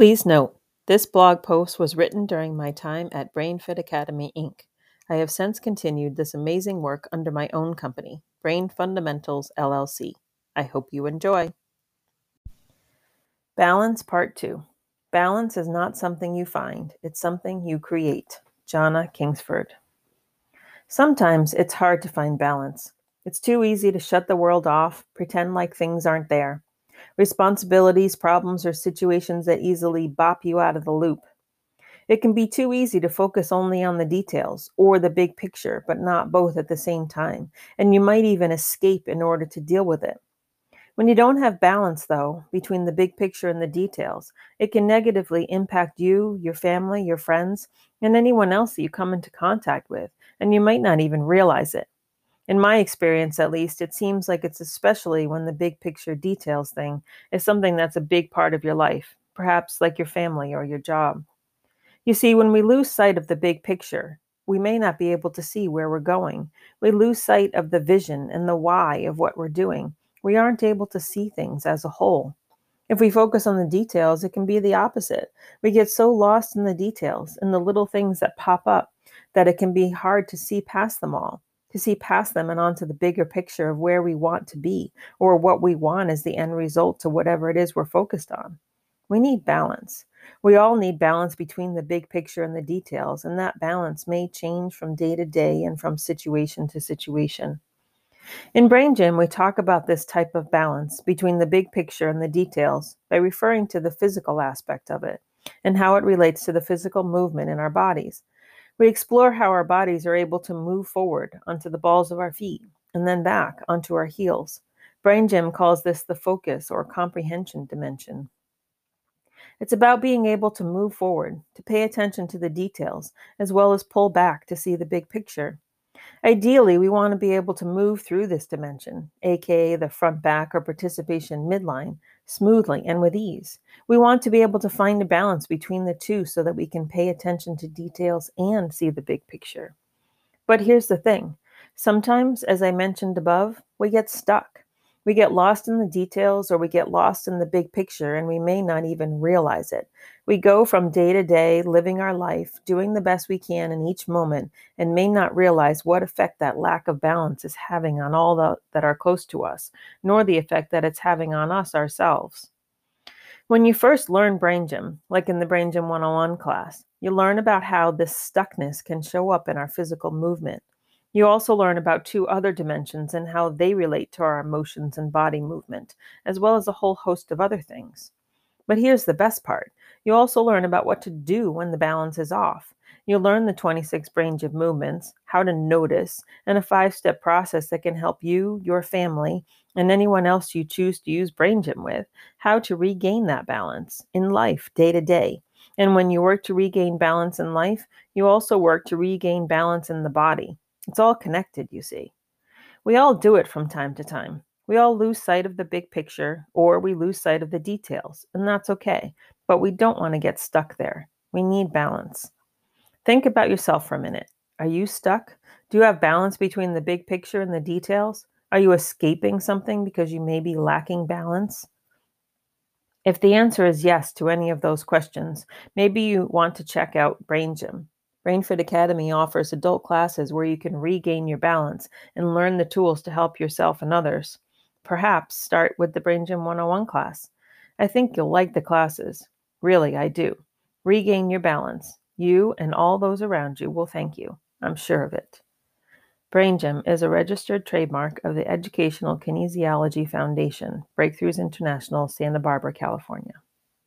Please note, this blog post was written during my time at BrainFit Academy, Inc. I have since continued this amazing work under my own company, Brain Fundamentals LLC. I hope you enjoy. Balance Part 2 Balance is not something you find, it's something you create. Jana Kingsford. Sometimes it's hard to find balance. It's too easy to shut the world off, pretend like things aren't there responsibilities, problems, or situations that easily bop you out of the loop. It can be too easy to focus only on the details or the big picture, but not both at the same time, and you might even escape in order to deal with it. When you don't have balance, though, between the big picture and the details, it can negatively impact you, your family, your friends, and anyone else that you come into contact with, and you might not even realize it. In my experience, at least, it seems like it's especially when the big picture details thing is something that's a big part of your life, perhaps like your family or your job. You see, when we lose sight of the big picture, we may not be able to see where we're going. We lose sight of the vision and the why of what we're doing. We aren't able to see things as a whole. If we focus on the details, it can be the opposite. We get so lost in the details and the little things that pop up that it can be hard to see past them all to see past them and onto the bigger picture of where we want to be or what we want as the end result to whatever it is we're focused on. We need balance. We all need balance between the big picture and the details, and that balance may change from day to day and from situation to situation. In Brain Gym, we talk about this type of balance between the big picture and the details by referring to the physical aspect of it and how it relates to the physical movement in our bodies. We explore how our bodies are able to move forward onto the balls of our feet and then back onto our heels. Brain Gym calls this the focus or comprehension dimension. It's about being able to move forward, to pay attention to the details, as well as pull back to see the big picture. Ideally, we want to be able to move through this dimension, aka the front back or participation midline, smoothly and with ease. We want to be able to find a balance between the two so that we can pay attention to details and see the big picture. But here's the thing sometimes, as I mentioned above, we get stuck. We get lost in the details or we get lost in the big picture and we may not even realize it. We go from day to day, living our life, doing the best we can in each moment, and may not realize what effect that lack of balance is having on all the, that are close to us, nor the effect that it's having on us ourselves. When you first learn Brain Gym, like in the Brain Gym 101 class, you learn about how this stuckness can show up in our physical movement. You also learn about two other dimensions and how they relate to our emotions and body movement, as well as a whole host of other things. But here's the best part you also learn about what to do when the balance is off. You'll learn the 26 range of movements, how to notice, and a five step process that can help you, your family, and anyone else you choose to use Brain Gym with, how to regain that balance in life day to day. And when you work to regain balance in life, you also work to regain balance in the body. It's all connected, you see. We all do it from time to time. We all lose sight of the big picture or we lose sight of the details, and that's okay. But we don't want to get stuck there. We need balance. Think about yourself for a minute. Are you stuck? Do you have balance between the big picture and the details? Are you escaping something because you may be lacking balance? If the answer is yes to any of those questions, maybe you want to check out Brain Gym. BrainFit Academy offers adult classes where you can regain your balance and learn the tools to help yourself and others. Perhaps start with the Brain Gym 101 class. I think you'll like the classes. Really, I do. Regain your balance. You and all those around you will thank you. I'm sure of it. Brain Gym is a registered trademark of the Educational Kinesiology Foundation, Breakthroughs International, Santa Barbara, California.